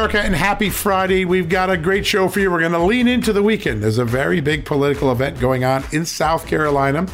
America, and happy Friday. We've got a great show for you. We're going to lean into the weekend. There's a very big political event going on in South Carolina.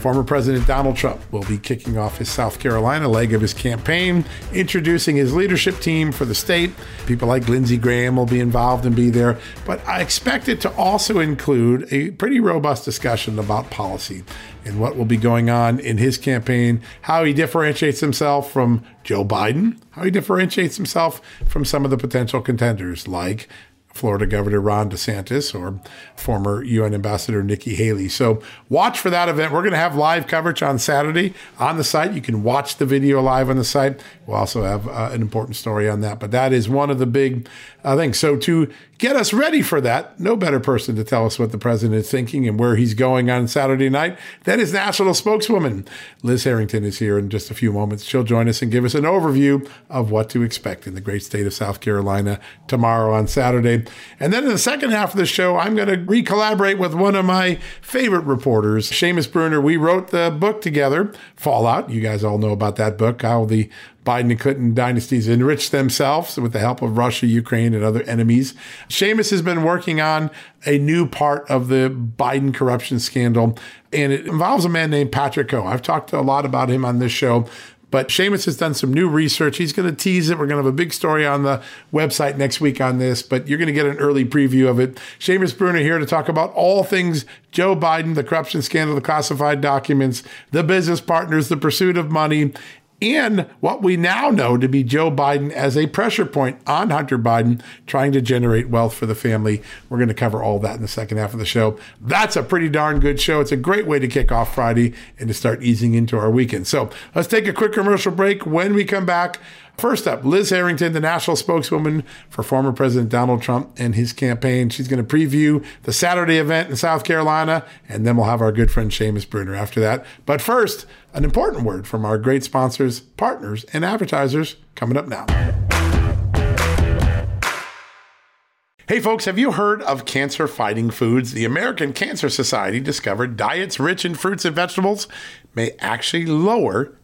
Former President Donald Trump will be kicking off his South Carolina leg of his campaign, introducing his leadership team for the state. People like Lindsey Graham will be involved and be there. But I expect it to also include a pretty robust discussion about policy and what will be going on in his campaign, how he differentiates himself from Joe Biden, how he differentiates himself from some of the potential contenders like Florida Governor Ron DeSantis or former UN Ambassador Nikki Haley. So watch for that event. We're going to have live coverage on Saturday on the site. You can watch the video live on the site. We'll also have uh, an important story on that. But that is one of the big uh, things. So to get us ready for that, no better person to tell us what the president is thinking and where he's going on Saturday night than his national spokeswoman. Liz Harrington is here in just a few moments. She'll join us and give us an overview of what to expect in the great state of South Carolina tomorrow on Saturday. And then in the second half of the show, I'm going to re-collaborate with one of my favorite reporters, Seamus Bruner. We wrote the book together, Fallout. You guys all know about that book, how the Biden and Clinton dynasties enriched themselves with the help of Russia, Ukraine, and other enemies. Seamus has been working on a new part of the Biden corruption scandal, and it involves a man named Patrick Ho. I've talked a lot about him on this show, but Seamus has done some new research. He's going to tease it. We're going to have a big story on the website next week on this, but you're going to get an early preview of it. Seamus Bruner here to talk about all things Joe Biden, the corruption scandal, the classified documents, the business partners, the pursuit of money, and what we now know to be Joe Biden as a pressure point on Hunter Biden trying to generate wealth for the family. We're going to cover all that in the second half of the show. That's a pretty darn good show. It's a great way to kick off Friday and to start easing into our weekend. So let's take a quick commercial break. When we come back, First up, Liz Harrington, the national spokeswoman for former President Donald Trump and his campaign. She's going to preview the Saturday event in South Carolina, and then we'll have our good friend Seamus Bruner after that. But first, an important word from our great sponsors, partners, and advertisers coming up now. Hey, folks, have you heard of cancer fighting foods? The American Cancer Society discovered diets rich in fruits and vegetables may actually lower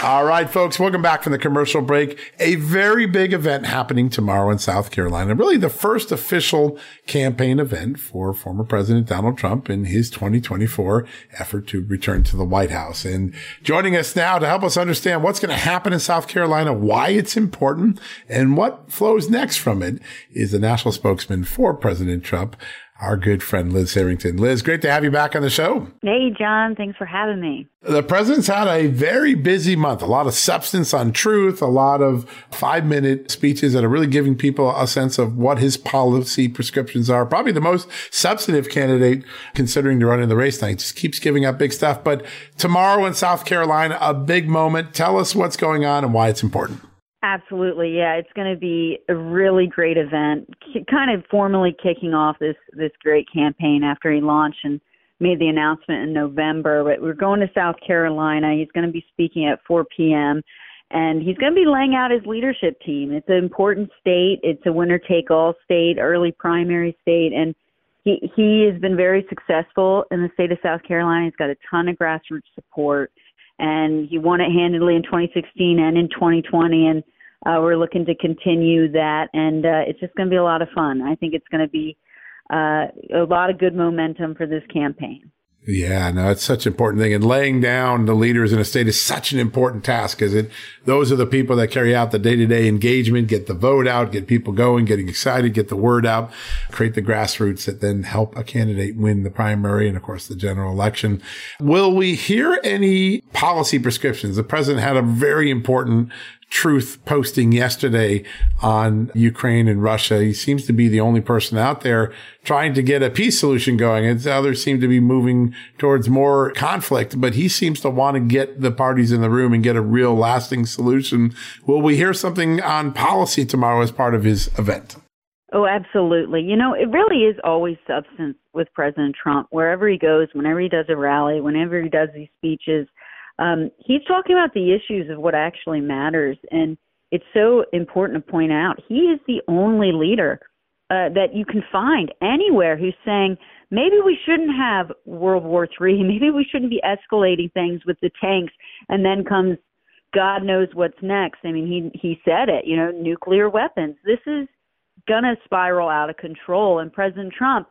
All right, folks, welcome back from the commercial break. A very big event happening tomorrow in South Carolina. Really the first official campaign event for former President Donald Trump in his 2024 effort to return to the White House. And joining us now to help us understand what's going to happen in South Carolina, why it's important, and what flows next from it is the national spokesman for President Trump, our good friend Liz Harrington. Liz, great to have you back on the show. Hey, John. Thanks for having me. The president's had a very busy month, a lot of substance on truth, a lot of five minute speeches that are really giving people a sense of what his policy prescriptions are. Probably the most substantive candidate considering to run in the race tonight. Just keeps giving up big stuff. But tomorrow in South Carolina, a big moment. Tell us what's going on and why it's important. Absolutely, yeah. It's going to be a really great event, kind of formally kicking off this this great campaign after he launched and made the announcement in November. But we're going to South Carolina. He's going to be speaking at 4 p.m. and he's going to be laying out his leadership team. It's an important state. It's a winner take all state, early primary state, and he he has been very successful in the state of South Carolina. He's got a ton of grassroots support and he won it handedly in 2016 and in 2020 and uh, we're looking to continue that and uh, it's just going to be a lot of fun. I think it's going to be uh, a lot of good momentum for this campaign yeah, no, it's such an important thing. And laying down the leaders in a state is such an important task because it, those are the people that carry out the day to day engagement, get the vote out, get people going, getting excited, get the word out, create the grassroots that then help a candidate win the primary and of course the general election. Will we hear any policy prescriptions? The president had a very important truth posting yesterday on Ukraine and Russia. He seems to be the only person out there trying to get a peace solution going. And others seem to be moving towards more conflict, but he seems to want to get the parties in the room and get a real lasting solution. Will we hear something on policy tomorrow as part of his event? Oh, absolutely. You know, it really is always substance with President Trump. Wherever he goes, whenever he does a rally, whenever he does these speeches, um, he's talking about the issues of what actually matters. And it's so important to point out he is the only leader uh, that you can find anywhere who's saying maybe we shouldn't have World War III, maybe we shouldn't be escalating things with the tanks, and then comes God knows what's next. I mean, he he said it, you know, nuclear weapons. This is gonna spiral out of control. And President Trump,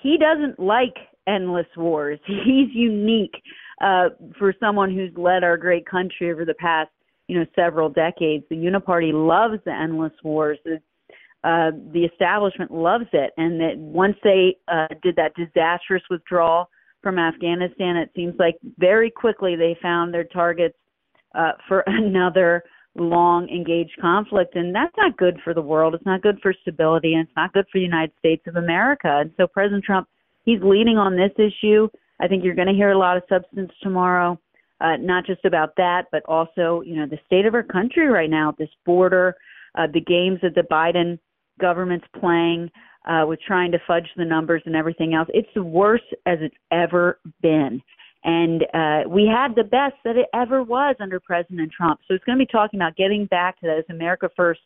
he doesn't like endless wars. He's unique uh, for someone who's led our great country over the past, you know, several decades. The Uniparty loves the endless wars. The uh, the establishment loves it, and that once they uh, did that disastrous withdrawal from Afghanistan, it seems like very quickly they found their targets uh, for another long engaged conflict, and that's not good for the world. It's not good for stability, and it's not good for the United States of America. And so President Trump, he's leading on this issue. I think you're going to hear a lot of substance tomorrow, uh, not just about that, but also, you know, the state of our country right now, this border, uh, the games that the Biden government's playing uh, with trying to fudge the numbers and everything else. It's the worst as it's ever been. And uh, we had the best that it ever was under President Trump. So it's going to be talking about getting back to those America First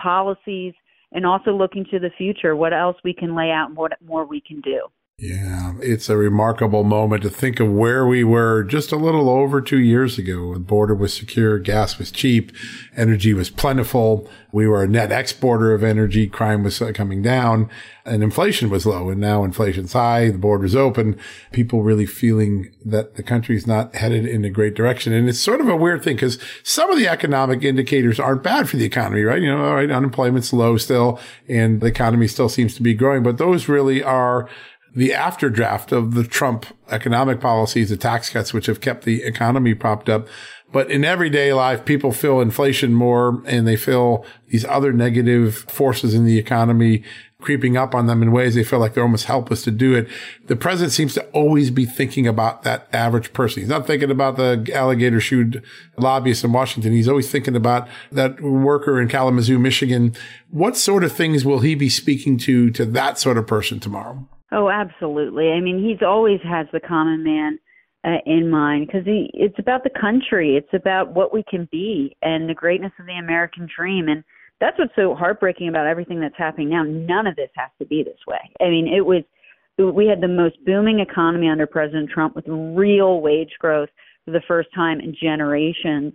policies and also looking to the future, what else we can lay out and what more we can do. Yeah, it's a remarkable moment to think of where we were just a little over two years ago. The border was secure, gas was cheap, energy was plentiful. We were a net exporter of energy, crime was coming down, and inflation was low. And now inflation's high, the border's open, people really feeling that the country's not headed in a great direction. And it's sort of a weird thing because some of the economic indicators aren't bad for the economy, right? You know, all right, unemployment's low still, and the economy still seems to be growing, but those really are the afterdraft of the Trump economic policies, the tax cuts, which have kept the economy propped up. But in everyday life, people feel inflation more and they feel these other negative forces in the economy creeping up on them in ways they feel like they're almost helpless to do it. The president seems to always be thinking about that average person. He's not thinking about the alligator shoed lobbyist in Washington. He's always thinking about that worker in Kalamazoo, Michigan. What sort of things will he be speaking to, to that sort of person tomorrow? Oh, absolutely. I mean, he's always has the common man uh, in mind because he it's about the country. It's about what we can be and the greatness of the American dream. And that's what's so heartbreaking about everything that's happening now. None of this has to be this way. I mean, it was we had the most booming economy under President Trump with real wage growth for the first time in generations.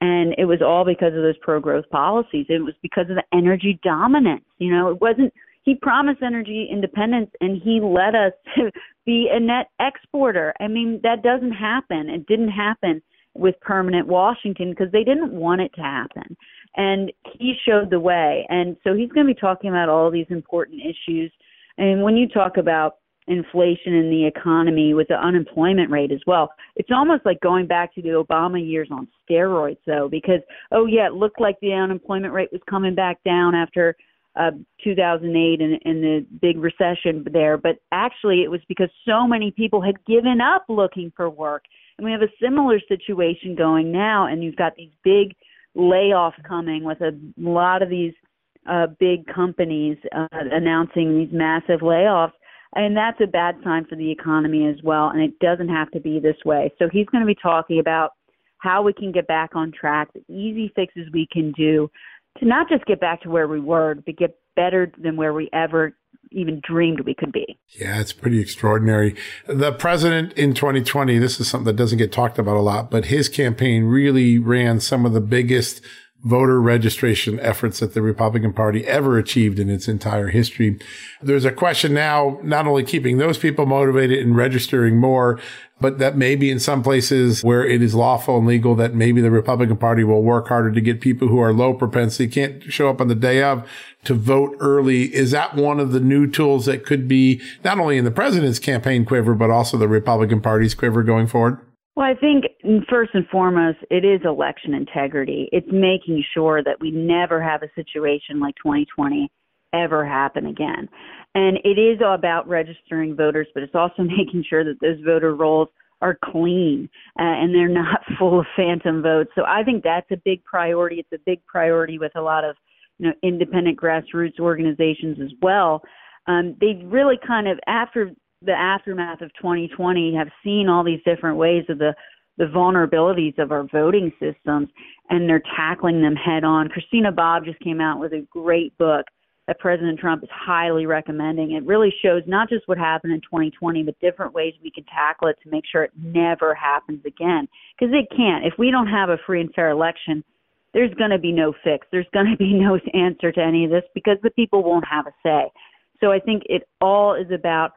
And it was all because of those pro growth policies. It was because of the energy dominance. You know, it wasn't he promised energy independence and he led us to be a net exporter. I mean, that doesn't happen. It didn't happen with permanent Washington because they didn't want it to happen. And he showed the way. And so he's going to be talking about all these important issues. And when you talk about inflation in the economy with the unemployment rate as well. It's almost like going back to the Obama years on steroids though because oh yeah, it looked like the unemployment rate was coming back down after uh, 2008 and, and the big recession there, but actually it was because so many people had given up looking for work. And we have a similar situation going now, and you've got these big layoffs coming with a lot of these uh, big companies uh, announcing these massive layoffs. And that's a bad sign for the economy as well. And it doesn't have to be this way. So he's going to be talking about how we can get back on track, the easy fixes we can do to not just get back to where we were, but get better than where we ever even dreamed we could be. Yeah, it's pretty extraordinary. The president in 2020, this is something that doesn't get talked about a lot, but his campaign really ran some of the biggest voter registration efforts that the Republican Party ever achieved in its entire history. There's a question now, not only keeping those people motivated and registering more, but that maybe in some places where it is lawful and legal that maybe the Republican Party will work harder to get people who are low propensity, can't show up on the day of to vote early. Is that one of the new tools that could be not only in the president's campaign quiver, but also the Republican Party's quiver going forward? Well, I think mm, first and foremost, it is election integrity. It's making sure that we never have a situation like 2020 ever happen again. And it is about registering voters, but it's also making sure that those voter rolls are clean uh, and they're not full of phantom votes. So I think that's a big priority. It's a big priority with a lot of you know independent grassroots organizations as well. Um, they really kind of after the aftermath of 2020 have seen all these different ways of the the vulnerabilities of our voting systems and they're tackling them head on. Christina Bobb just came out with a great book that President Trump is highly recommending. It really shows not just what happened in 2020, but different ways we can tackle it to make sure it never happens again. Because it can't. If we don't have a free and fair election, there's going to be no fix. There's going to be no answer to any of this because the people won't have a say. So I think it all is about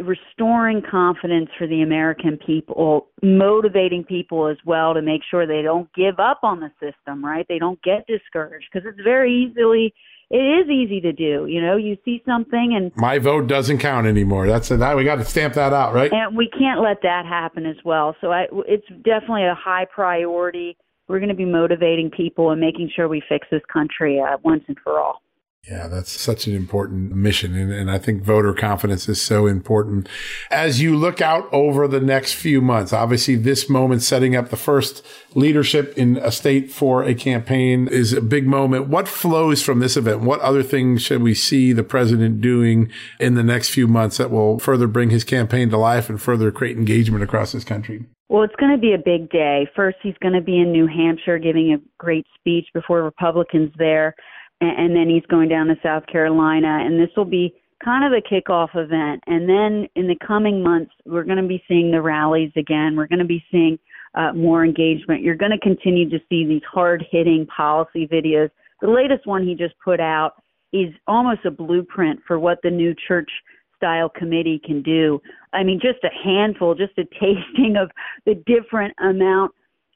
restoring confidence for the American people, motivating people as well to make sure they don't give up on the system, right? They don't get discouraged because it's very easily it is easy to do. You know, you see something and my vote doesn't count anymore. That's that we got to stamp that out, right? And we can't let that happen as well. So I, it's definitely a high priority. We're going to be motivating people and making sure we fix this country uh, once and for all. Yeah, that's such an important mission. And, and, I think voter confidence is so important. As you look out over the next few months, obviously this moment setting up the first leadership in a state for a campaign is a big moment. What flows from this event? What other things should we see the president doing in the next few months that will further bring his campaign to life and further create engagement across this country? Well, it's going to be a big day. First, he's going to be in New Hampshire giving a great speech before Republicans there and, then he's going down to South Carolina, and this will be kind of a kickoff event. And then in the coming months, we're going to be seeing the rallies again. We're going to be seeing uh, more engagement. You're going to continue to see these hard hitting policy videos. The latest one he just put out is almost a blueprint for what the new church style committee can do. I mean, just a handful, just a tasting of the different amount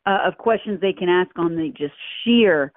uh, of questions they can ask on the just sheer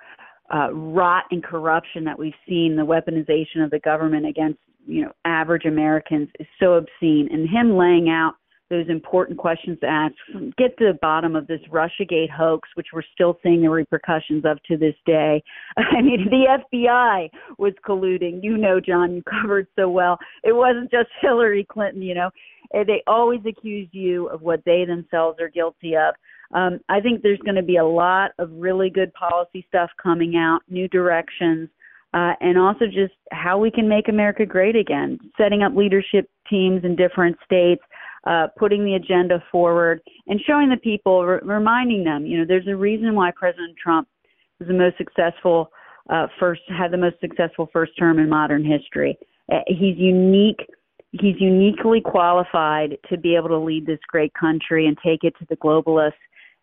uh, rot and corruption that we've seen, the weaponization of the government against you know average Americans is so obscene. And him laying out those important questions to ask, get to the bottom of this RussiaGate hoax, which we're still seeing the repercussions of to this day. I mean, the FBI was colluding. You know, John, you covered so well. It wasn't just Hillary Clinton. You know, they always accuse you of what they themselves are guilty of. Um, I think there's going to be a lot of really good policy stuff coming out, new directions, uh, and also just how we can make America great again, setting up leadership teams in different states, uh, putting the agenda forward, and showing the people, re- reminding them, you know, there's a reason why President Trump was the most successful uh, first, had the most successful first term in modern history. Uh, he's unique he's uniquely qualified to be able to lead this great country and take it to the globalists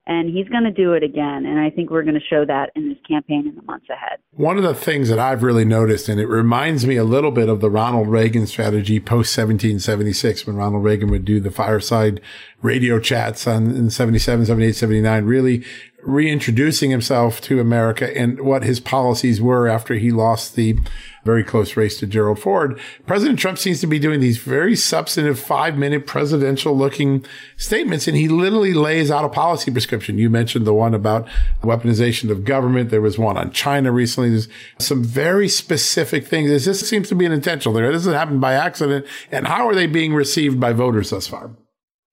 and he's going to do it again. And I think we're going to show that in this campaign in the months ahead. One of the things that I've really noticed, and it reminds me a little bit of the Ronald Reagan strategy post 1776, when Ronald Reagan would do the fireside radio chats on in 77, 78, 79, really reintroducing himself to America and what his policies were after he lost the very close race to Gerald Ford. President Trump seems to be doing these very substantive five minute presidential looking statements. And he literally lays out a policy prescription. You mentioned the one about weaponization of government. There was one on China recently. There's some very specific things. This seems to be an intentional there. It doesn't happen by accident. And how are they being received by voters thus far?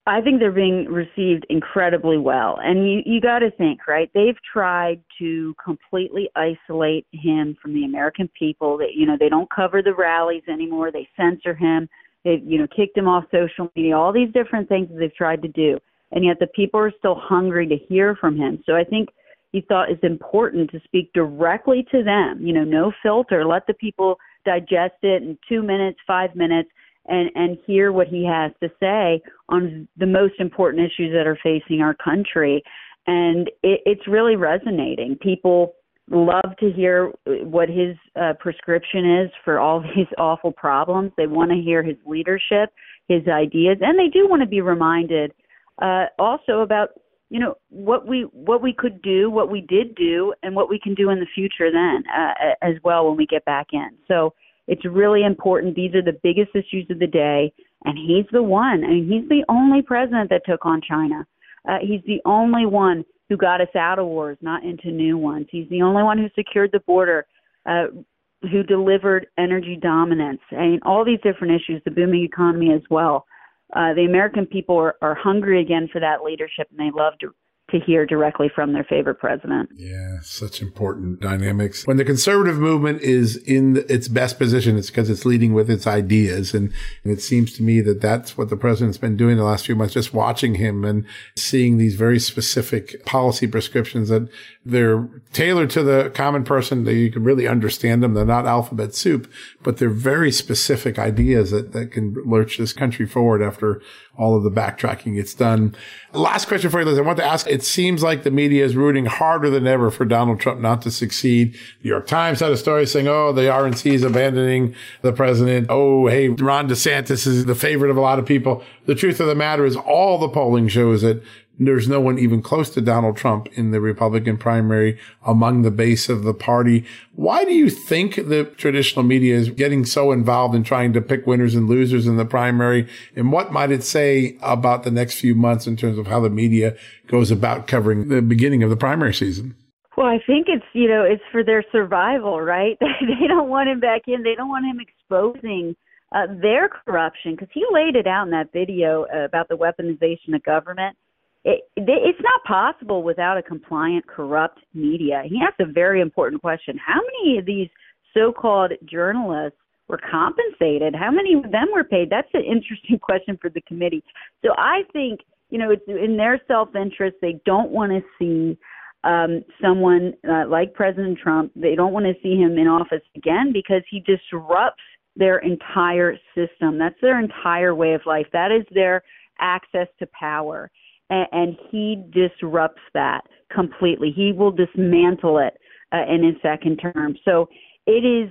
I think they're being received incredibly well. And you, you got to think, right? They've tried to completely isolate him from the American people. That you know, they don't cover the rallies anymore. They censor him. They've you know kicked him off social media. All these different things that they've tried to do, and yet the people are still hungry to hear from him. So I think he thought it's important to speak directly to them. You know, no filter. Let the people digest it in two minutes, five minutes and and hear what he has to say on the most important issues that are facing our country. And it, it's really resonating. People love to hear what his uh, prescription is for all these awful problems. They want to hear his leadership his ideas and they do want to be reminded uh, also about you know what we what we could do what we did do and what we can do in the future then uh, as well when we get back in. So it's really important. These are the biggest issues of the day, and he's the one. I mean, he's the only president that took on China. Uh, he's the only one who got us out of wars, not into new ones. He's the only one who secured the border, uh, who delivered energy dominance. I mean, all these different issues, the booming economy as well. Uh, the American people are, are hungry again for that leadership, and they love to to hear directly from their favorite president. Yeah, such important dynamics. When the conservative movement is in its best position, it's because it's leading with its ideas. And, and, it seems to me that that's what the president's been doing the last few months, just watching him and seeing these very specific policy prescriptions that they're tailored to the common person that you can really understand them. They're not alphabet soup, but they're very specific ideas that, that can lurch this country forward after all of the backtracking gets done. Last question for you, Liz. I want to ask, it seems like the media is rooting harder than ever for Donald Trump not to succeed. The New York Times had a story saying, oh, the RNC is abandoning the president. Oh, hey, Ron DeSantis is the favorite of a lot of people. The truth of the matter is all the polling shows that There's no one even close to Donald Trump in the Republican primary among the base of the party. Why do you think the traditional media is getting so involved in trying to pick winners and losers in the primary? And what might it say about the next few months in terms of how the media goes about covering the beginning of the primary season? Well, I think it's you know it's for their survival, right? they don't want him back in. They don't want him exposing uh, their corruption because he laid it out in that video about the weaponization of government it, it's not possible without a compliant, corrupt media. He asked a very important question. How many of these so called journalists were compensated? How many of them were paid? That's an interesting question for the committee. So I think, you know, it's in their self interest. They don't want to see um, someone uh, like President Trump. They don't want to see him in office again because he disrupts their entire system. That's their entire way of life. That is their access to power and, and he disrupts that completely. He will dismantle it uh, in his second term. So it is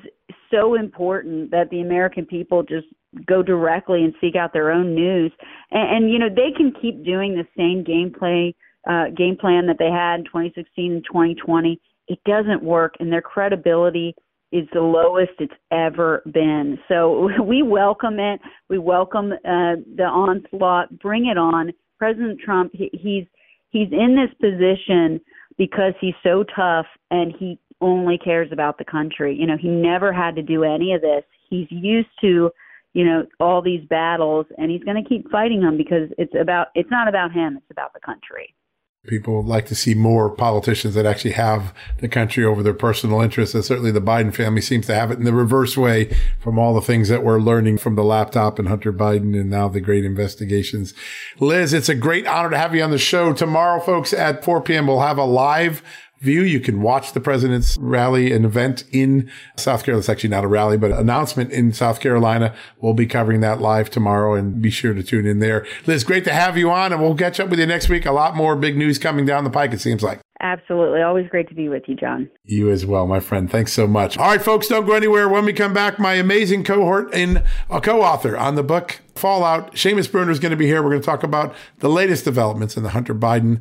so important that the American people just go directly and seek out their own news. And, and you know they can keep doing the same gameplay uh, game plan that they had in 2016 and 2020. It doesn't work, and their credibility is the lowest it's ever been. So we welcome it. We welcome uh, the onslaught. Bring it on. President Trump, he, he's he's in this position because he's so tough and he only cares about the country. You know, he never had to do any of this. He's used to, you know, all these battles and he's going to keep fighting them because it's about it's not about him, it's about the country. People like to see more politicians that actually have the country over their personal interests. And certainly the Biden family seems to have it in the reverse way from all the things that we're learning from the laptop and Hunter Biden and now the great investigations. Liz, it's a great honor to have you on the show. Tomorrow, folks, at 4 p.m., we'll have a live view. You can watch the president's rally and event in South Carolina. It's actually not a rally, but an announcement in South Carolina. We'll be covering that live tomorrow and be sure to tune in there. Liz, great to have you on and we'll catch up with you next week. A lot more big news coming down the pike, it seems like. Absolutely. Always great to be with you, John. You as well, my friend. Thanks so much. All right, folks, don't go anywhere. When we come back, my amazing cohort and a co-author on the book Fallout, Seamus Bruner is going to be here. We're going to talk about the latest developments in the Hunter Biden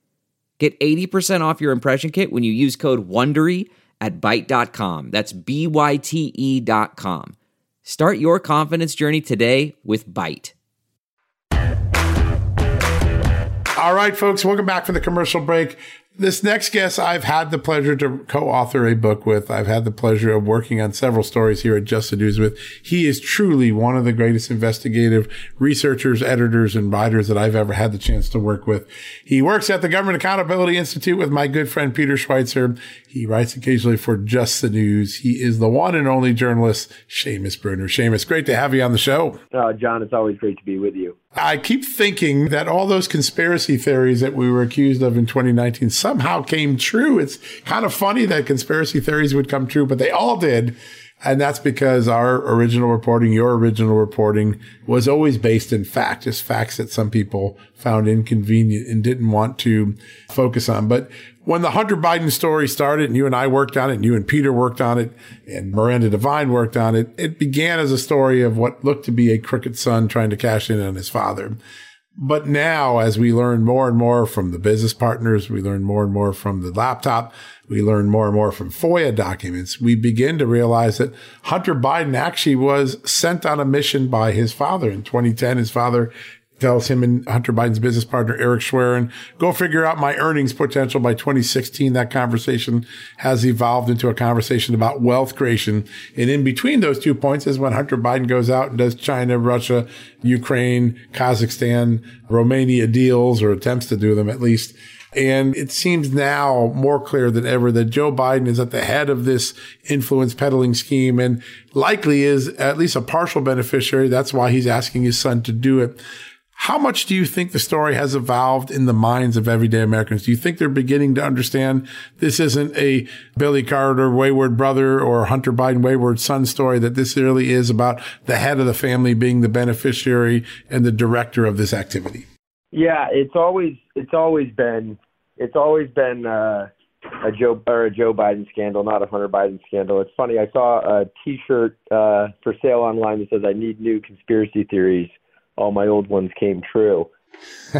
Get 80% off your impression kit when you use code WONDERY at Byte.com. That's B-Y-T-E dot com. Start your confidence journey today with Byte. All right, folks, welcome back from the commercial break. This next guest, I've had the pleasure to co-author a book with. I've had the pleasure of working on several stories here at Just the News with. He is truly one of the greatest investigative researchers, editors, and writers that I've ever had the chance to work with. He works at the Government Accountability Institute with my good friend Peter Schweizer. He writes occasionally for Just the News. He is the one and only journalist, Seamus Bruner. Seamus, great to have you on the show. Uh, John, it's always great to be with you. I keep thinking that all those conspiracy theories that we were accused of in 2019 somehow came true. It's kind of funny that conspiracy theories would come true, but they all did. And that's because our original reporting, your original reporting was always based in fact, just facts that some people found inconvenient and didn't want to focus on. But when the Hunter Biden story started and you and I worked on it and you and Peter worked on it and Miranda Devine worked on it, it began as a story of what looked to be a crooked son trying to cash in on his father. But now, as we learn more and more from the business partners, we learn more and more from the laptop, we learn more and more from FOIA documents, we begin to realize that Hunter Biden actually was sent on a mission by his father. In 2010, his father tells him and Hunter Biden's business partner, Eric Schwerin, go figure out my earnings potential by 2016. That conversation has evolved into a conversation about wealth creation. And in between those two points is when Hunter Biden goes out and does China, Russia, Ukraine, Kazakhstan, Romania deals or attempts to do them at least. And it seems now more clear than ever that Joe Biden is at the head of this influence peddling scheme and likely is at least a partial beneficiary. That's why he's asking his son to do it. How much do you think the story has evolved in the minds of everyday Americans? Do you think they're beginning to understand this isn't a Billy Carter wayward brother or Hunter Biden wayward son story, that this really is about the head of the family being the beneficiary and the director of this activity? Yeah, it's always it's always been it's always been uh, a Joe or a Joe Biden scandal, not a Hunter Biden scandal. It's funny. I saw a T-shirt uh, for sale online that says "I need new conspiracy theories." All my old ones came true.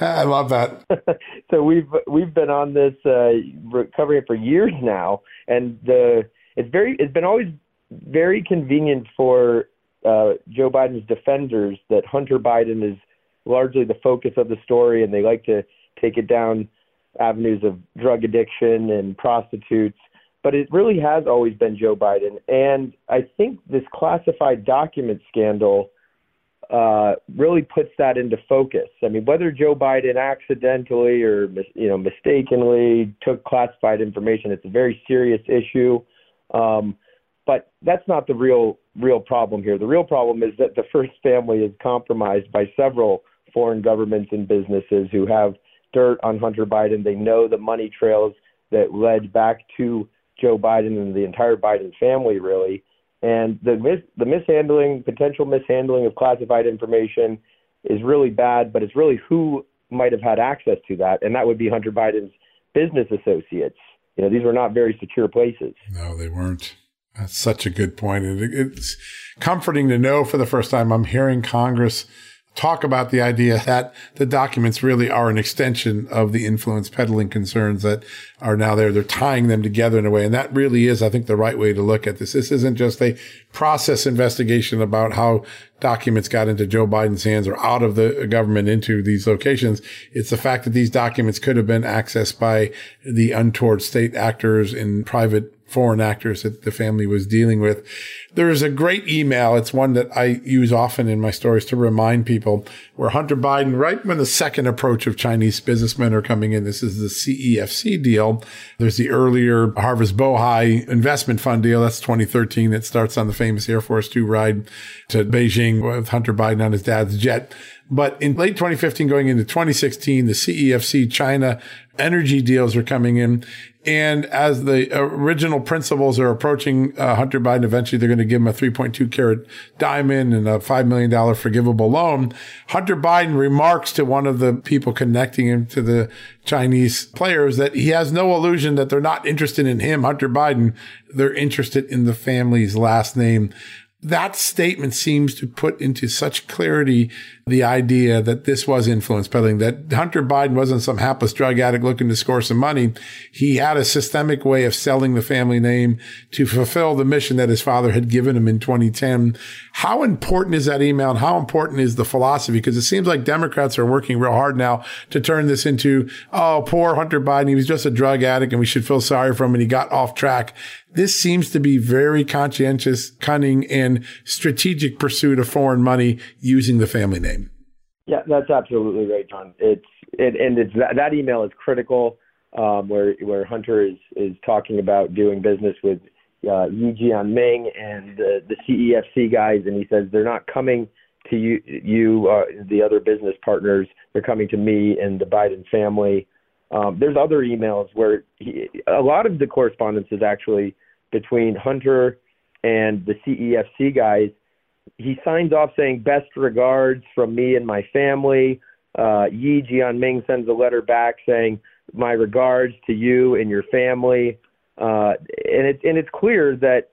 I love that. so we've we've been on this uh, covering it for years now, and the it's very it's been always very convenient for uh, Joe Biden's defenders that Hunter Biden is largely the focus of the story, and they like to take it down avenues of drug addiction and prostitutes. But it really has always been Joe Biden, and I think this classified document scandal uh, really puts that into focus. I mean, whether Joe Biden accidentally or you know mistakenly took classified information, it's a very serious issue. Um, but that's not the real real problem here. The real problem is that the first family is compromised by several foreign governments and businesses who have dirt on Hunter Biden. They know the money trails that led back to Joe Biden and the entire Biden family, really. And the mis- the mishandling, potential mishandling of classified information is really bad, but it's really who might have had access to that, and that would be Hunter Biden's business associates. You know, these were not very secure places. No, they weren't. That's such a good point. And it's comforting to know for the first time I'm hearing Congress talk about the idea that the documents really are an extension of the influence peddling concerns that are now there. They're tying them together in a way. And that really is, I think, the right way to look at this. This isn't just a process investigation about how documents got into Joe Biden's hands or out of the government into these locations. It's the fact that these documents could have been accessed by the untoward state actors in private foreign actors that the family was dealing with. There is a great email. It's one that I use often in my stories to remind people where Hunter Biden, right when the second approach of Chinese businessmen are coming in, this is the CEFC deal. There's the earlier Harvest Bohai investment fund deal. That's 2013. That starts on the famous Air Force Two ride to Beijing with Hunter Biden on his dad's jet. But in late 2015, going into 2016, the CEFC China energy deals are coming in. And as the original principals are approaching uh, Hunter Biden, eventually they're going to give him a 3.2 carat diamond and a $5 million forgivable loan. Hunter Biden remarks to one of the people connecting him to the Chinese players that he has no illusion that they're not interested in him, Hunter Biden. They're interested in the family's last name that statement seems to put into such clarity the idea that this was influence peddling, that Hunter Biden wasn't some hapless drug addict looking to score some money. He had a systemic way of selling the family name to fulfill the mission that his father had given him in 2010. How important is that email and how important is the philosophy? Because it seems like Democrats are working real hard now to turn this into, oh, poor Hunter Biden. He was just a drug addict and we should feel sorry for him and he got off track. This seems to be very conscientious, cunning, and strategic pursuit of foreign money using the family name. Yeah, that's absolutely right, John. It's it, and it's that, that email is critical, um, where where Hunter is is talking about doing business with uh, Yi Jianming and the, the CEFC guys, and he says they're not coming to you, you uh, the other business partners. They're coming to me and the Biden family. Um, there's other emails where he, a lot of the correspondence is actually between Hunter and the CEFC guys. He signs off saying best regards from me and my family. Uh, Yi Jianming sends a letter back saying my regards to you and your family. Uh, and it's and it's clear that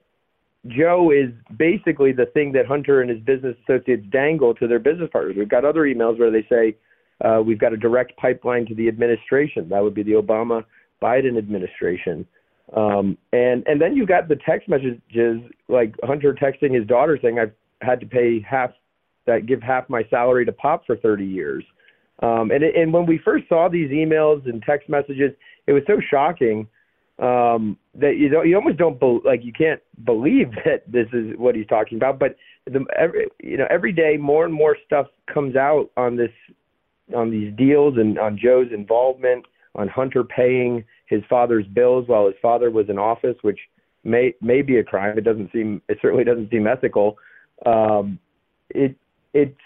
Joe is basically the thing that Hunter and his business associates dangle to their business partners. We've got other emails where they say uh, we've got a direct pipeline to the administration. That would be the Obama Biden administration. Um, and and then you've got the text messages like Hunter texting his daughter saying I've had to pay half that give half my salary to Pop for 30 years. Um, and and when we first saw these emails and text messages, it was so shocking um, that you don't, you almost don't be, like you can't believe that this is what he's talking about. But the every you know every day more and more stuff comes out on this on these deals and on Joe's involvement, on Hunter paying his father's bills while his father was in office, which may may be a crime. It doesn't seem it certainly doesn't seem ethical. Um, it it's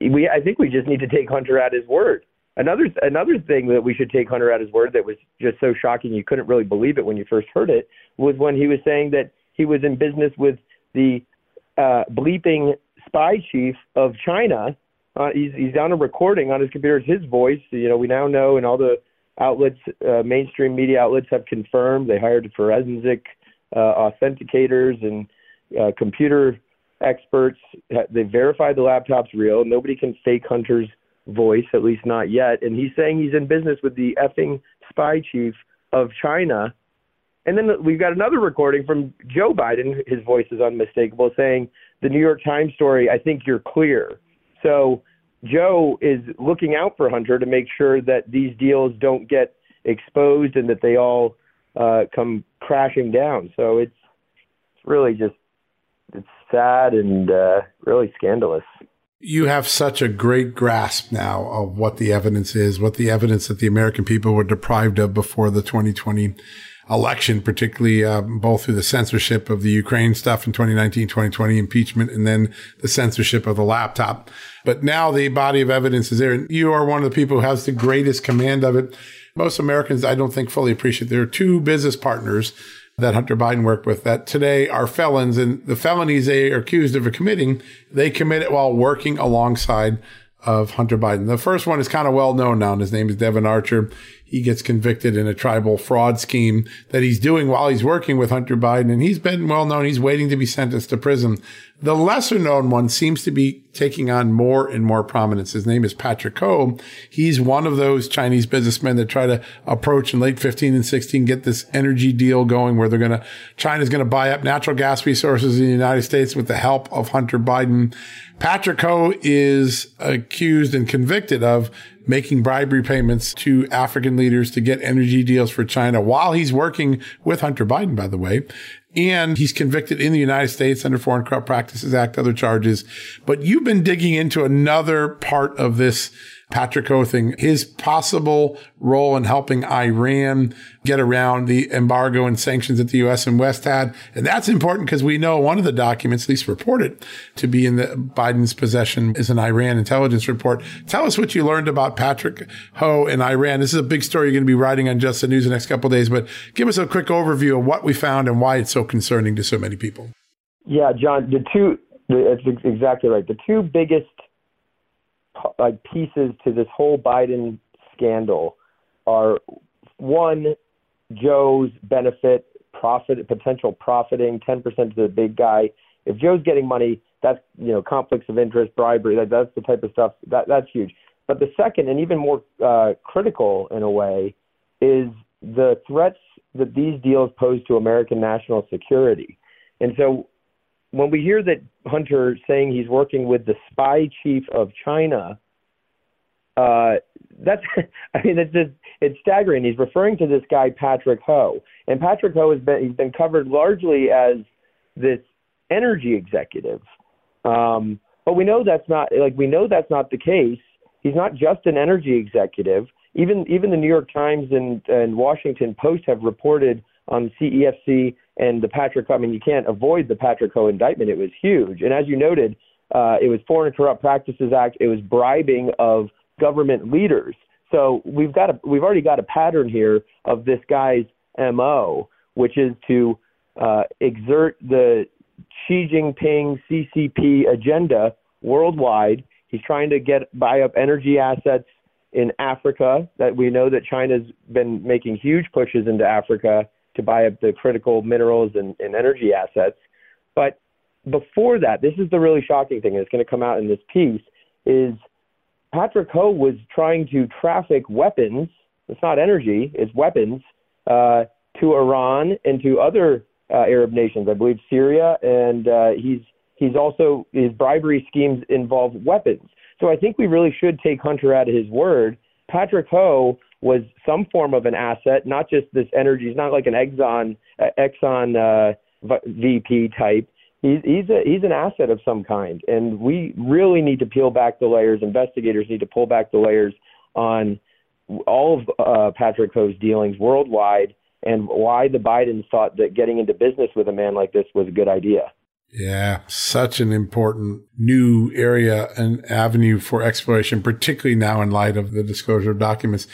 we I think we just need to take Hunter at his word. Another another thing that we should take Hunter at his word that was just so shocking you couldn't really believe it when you first heard it was when he was saying that he was in business with the uh, bleeping spy chief of China. Uh, he's he's on a recording on his computer. It's his voice. You know, we now know, and all the outlets, uh, mainstream media outlets, have confirmed they hired forensic uh, authenticators and uh, computer experts. They verified the laptop's real. Nobody can fake Hunter's voice, at least not yet. And he's saying he's in business with the effing spy chief of China. And then we've got another recording from Joe Biden. His voice is unmistakable, saying the New York Times story. I think you're clear. So Joe is looking out for Hunter to make sure that these deals don't get exposed and that they all uh, come crashing down. So it's really just it's sad and uh, really scandalous. You have such a great grasp now of what the evidence is, what the evidence that the American people were deprived of before the 2020 election, particularly uh, both through the censorship of the Ukraine stuff in 2019, 2020 impeachment, and then the censorship of the laptop. But now the body of evidence is there, and you are one of the people who has the greatest command of it. Most Americans, I don't think, fully appreciate. There are two business partners that Hunter Biden worked with that today are felons and the felonies they are accused of committing, they commit it while working alongside of Hunter Biden. The first one is kind of well known now, and his name is Devon Archer. He gets convicted in a tribal fraud scheme that he's doing while he's working with Hunter Biden, and he's been well known. He's waiting to be sentenced to prison. The lesser known one seems to be taking on more and more prominence. His name is Patrick Ho. He's one of those Chinese businessmen that try to approach in late 15 and 16, get this energy deal going where they're going to, China's going to buy up natural gas resources in the United States with the help of Hunter Biden. Patrick Ho is accused and convicted of making bribery payments to African leaders to get energy deals for China while he's working with Hunter Biden, by the way. And he's convicted in the United States under Foreign Corrupt Practices Act, other charges. But you've been digging into another part of this Patrick Ho thing, his possible role in helping Iran get around the embargo and sanctions that the U.S. and West had. And that's important because we know one of the documents, at least reported to be in the Biden's possession, is an Iran intelligence report. Tell us what you learned about Patrick Ho and Iran. This is a big story you're going to be writing on Just the News the next couple days, but give us a quick overview of what we found and why it's so concerning to so many people. Yeah, John, the two, that's exactly right. The two biggest like pieces to this whole Biden scandal are one, Joe's benefit, profit, potential profiting, 10% to the big guy. If Joe's getting money, that's you know conflicts of interest, bribery. That, that's the type of stuff that that's huge. But the second, and even more uh, critical in a way, is the threats that these deals pose to American national security. And so when we hear that Hunter saying he's working with the spy chief of China, uh, that's I mean it's just it's staggering. He's referring to this guy Patrick Ho, and Patrick Ho has been he's been covered largely as this energy executive. Um, but we know that's not like we know that's not the case. He's not just an energy executive. Even even the New York Times and, and Washington Post have reported on CEFC and the Patrick. I mean, you can't avoid the Patrick Ho indictment. It was huge, and as you noted, uh, it was Foreign Corrupt Practices Act. It was bribing of government leaders. So we've got a we've already got a pattern here of this guy's mo, which is to uh, exert the Xi Jinping CCP agenda worldwide. He's trying to get buy up energy assets in Africa. That we know that China's been making huge pushes into Africa to buy up the critical minerals and, and energy assets. But before that, this is the really shocking thing. It's going to come out in this piece. Is Patrick Ho was trying to traffic weapons. It's not energy; it's weapons uh, to Iran and to other uh, Arab nations. I believe Syria, and uh, he's he's also his bribery schemes involve weapons. So I think we really should take Hunter at his word. Patrick Ho was some form of an asset, not just this energy. He's not like an Exxon uh, Exxon uh, VP type. He's he's a, he's an asset of some kind, and we really need to peel back the layers. Investigators need to pull back the layers on all of uh, Patrick Ho's dealings worldwide and why the Bidens thought that getting into business with a man like this was a good idea. Yeah, such an important new area and avenue for exploration, particularly now in light of the disclosure of documents.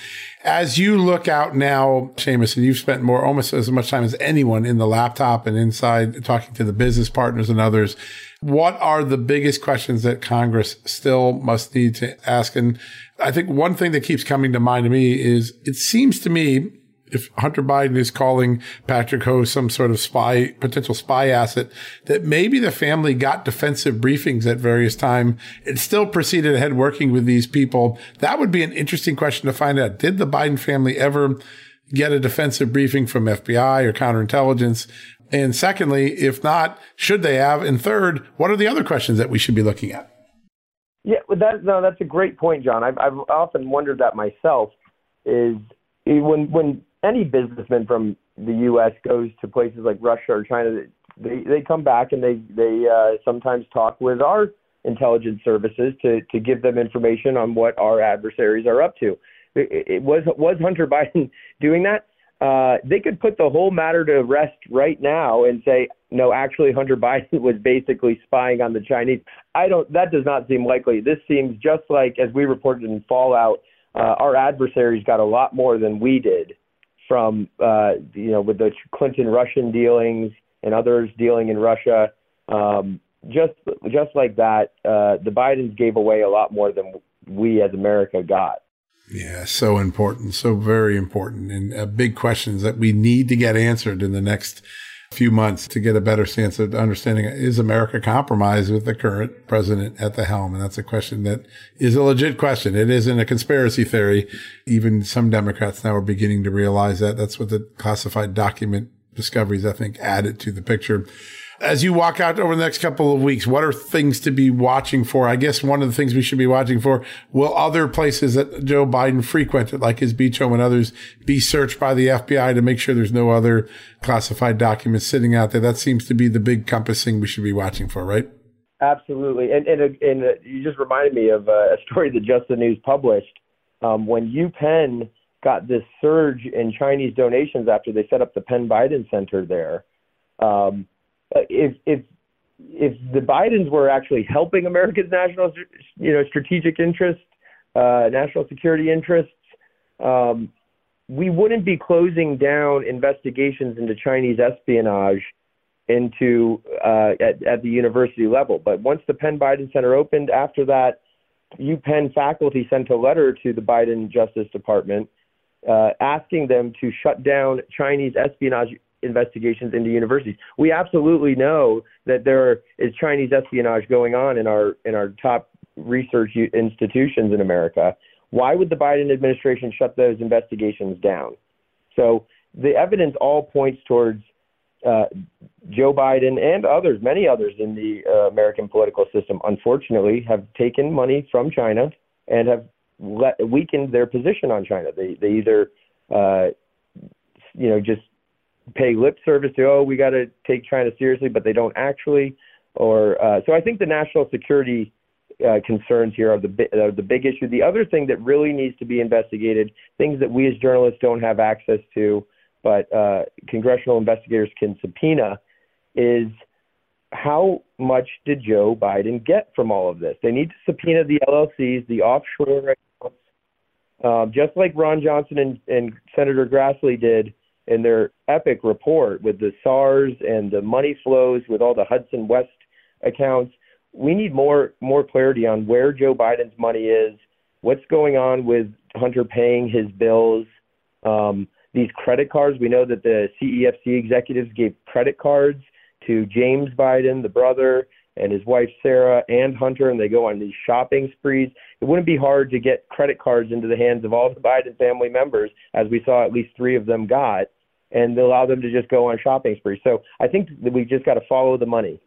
As you look out now, Seamus, and you've spent more, almost as much time as anyone in the laptop and inside talking to the business partners and others. What are the biggest questions that Congress still must need to ask? And I think one thing that keeps coming to mind to me is it seems to me if Hunter Biden is calling Patrick Ho some sort of spy, potential spy asset, that maybe the family got defensive briefings at various time and still proceeded ahead working with these people. That would be an interesting question to find out. Did the Biden family ever get a defensive briefing from FBI or counterintelligence? And secondly, if not, should they have? And third, what are the other questions that we should be looking at? Yeah, that no, that's a great point, John. I've I've often wondered that myself. Is when when any businessman from the U.S. goes to places like Russia or China, they they come back and they they uh, sometimes talk with our intelligence services to to give them information on what our adversaries are up to. It, it was was Hunter Biden doing that? Uh, they could put the whole matter to rest right now and say, no, actually, Hunter Biden was basically spying on the Chinese. I don't. That does not seem likely. This seems just like, as we reported in Fallout, uh, our adversaries got a lot more than we did from uh, you know with the Clinton Russian dealings and others dealing in Russia. Um, just just like that, uh, the Bidens gave away a lot more than we as America got. Yeah, so important, so very important, and uh, big questions that we need to get answered in the next few months to get a better sense of understanding is America compromised with the current president at the helm? And that's a question that is a legit question. It isn't a conspiracy theory. Even some Democrats now are beginning to realize that. That's what the classified document discoveries, I think, added to the picture as you walk out over the next couple of weeks, what are things to be watching for? I guess one of the things we should be watching for will other places that Joe Biden frequented, like his beach home and others, be searched by the FBI to make sure there's no other classified documents sitting out there. That seems to be the big compassing we should be watching for, right? Absolutely. And and, and you just reminded me of a story that Just the News published um, when UPenn got this surge in Chinese donations after they set up the Penn Biden Center there. Um, uh, if if if the Bidens were actually helping America's national, you know, strategic interests, uh, national security interests, um, we wouldn't be closing down investigations into Chinese espionage into uh, at, at the university level. But once the Penn Biden Center opened, after that, UPenn faculty sent a letter to the Biden Justice Department uh, asking them to shut down Chinese espionage investigations into universities. We absolutely know that there is Chinese espionage going on in our in our top research institutions in America. Why would the Biden administration shut those investigations down? So the evidence all points towards uh, Joe Biden and others, many others in the uh, American political system, unfortunately, have taken money from China and have let, weakened their position on China. They they either uh, you know just pay lip service to, oh, we got to take China seriously, but they don't actually. Or uh, so I think the national security uh, concerns here are the are the big issue. The other thing that really needs to be investigated, things that we as journalists don't have access to, but uh, congressional investigators can subpoena, is how much did Joe Biden get from all of this? They need to subpoena the LLCs, the offshore accounts, um, just like Ron Johnson and, and Senator Grassley did in their epic report with the SARS and the money flows with all the Hudson West accounts. We need more more clarity on where Joe Biden's money is, what's going on with Hunter paying his bills. Um, these credit cards, we know that the CEFC executives gave credit cards to James Biden, the brother, and his wife Sarah and Hunter, and they go on these shopping sprees. It wouldn't be hard to get credit cards into the hands of all the Biden family members, as we saw at least three of them got, and allow them to just go on shopping sprees. So I think that we just got to follow the money.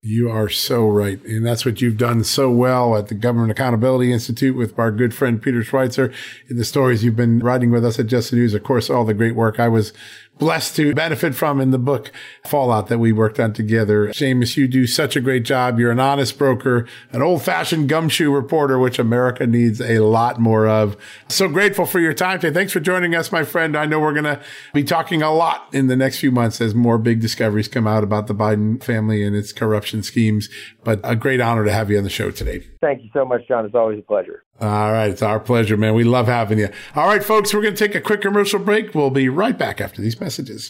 You are so right. And that's what you've done so well at the Government Accountability Institute with our good friend Peter Schweizer in the stories you've been writing with us at Just the News. Of course, all the great work I was blessed to benefit from in the book Fallout that we worked on together. Seamus, you do such a great job. You're an honest broker, an old fashioned gumshoe reporter, which America needs a lot more of. So grateful for your time today. Thanks for joining us, my friend. I know we're going to be talking a lot in the next few months as more big discoveries come out about the Biden family and its corruption schemes. But a great honor to have you on the show today. Thank you so much, John. It's always a pleasure. All right. It's our pleasure, man. We love having you. All right, folks, we're going to take a quick commercial break. We'll be right back after these messages.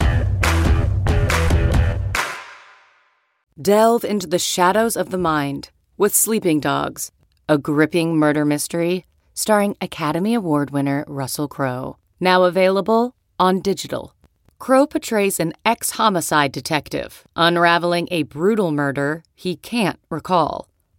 Delve into the shadows of the mind with Sleeping Dogs, a gripping murder mystery starring Academy Award winner Russell Crowe. Now available on digital. Crowe portrays an ex homicide detective unraveling a brutal murder he can't recall.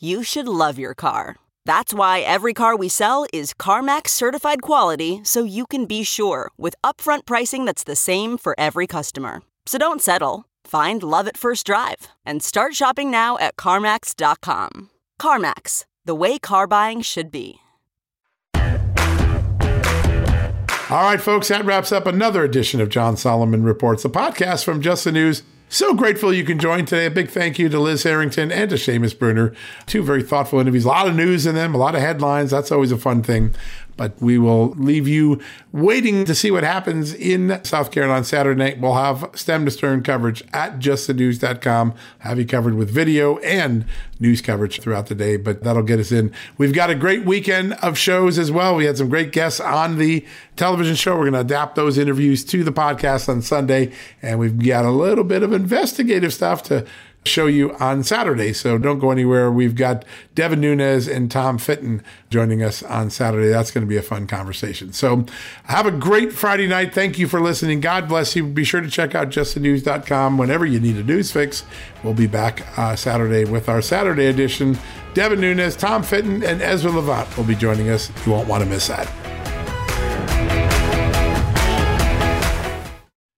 You should love your car. That's why every car we sell is CarMax certified quality so you can be sure with upfront pricing that's the same for every customer. So don't settle. Find love at first drive and start shopping now at CarMax.com. CarMax, the way car buying should be. All right, folks, that wraps up another edition of John Solomon Reports, a podcast from Just the News. So grateful you can join today. A big thank you to Liz Harrington and to Seamus Bruner. Two very thoughtful interviews, a lot of news in them, a lot of headlines. That's always a fun thing but we will leave you waiting to see what happens in South Carolina on Saturday night. We'll have stem to stern coverage at justthenews.com, have you covered with video and news coverage throughout the day, but that'll get us in. We've got a great weekend of shows as well. We had some great guests on the television show. We're going to adapt those interviews to the podcast on Sunday, and we've got a little bit of investigative stuff to show you on Saturday. So don't go anywhere. We've got Devin Nunes and Tom Fitton joining us on Saturday. That's going to be a fun conversation. So have a great Friday night. Thank you for listening. God bless you. Be sure to check out justthenews.com whenever you need a news fix. We'll be back uh, Saturday with our Saturday edition. Devin Nunes, Tom Fitton, and Ezra Levant will be joining us. You won't want to miss that.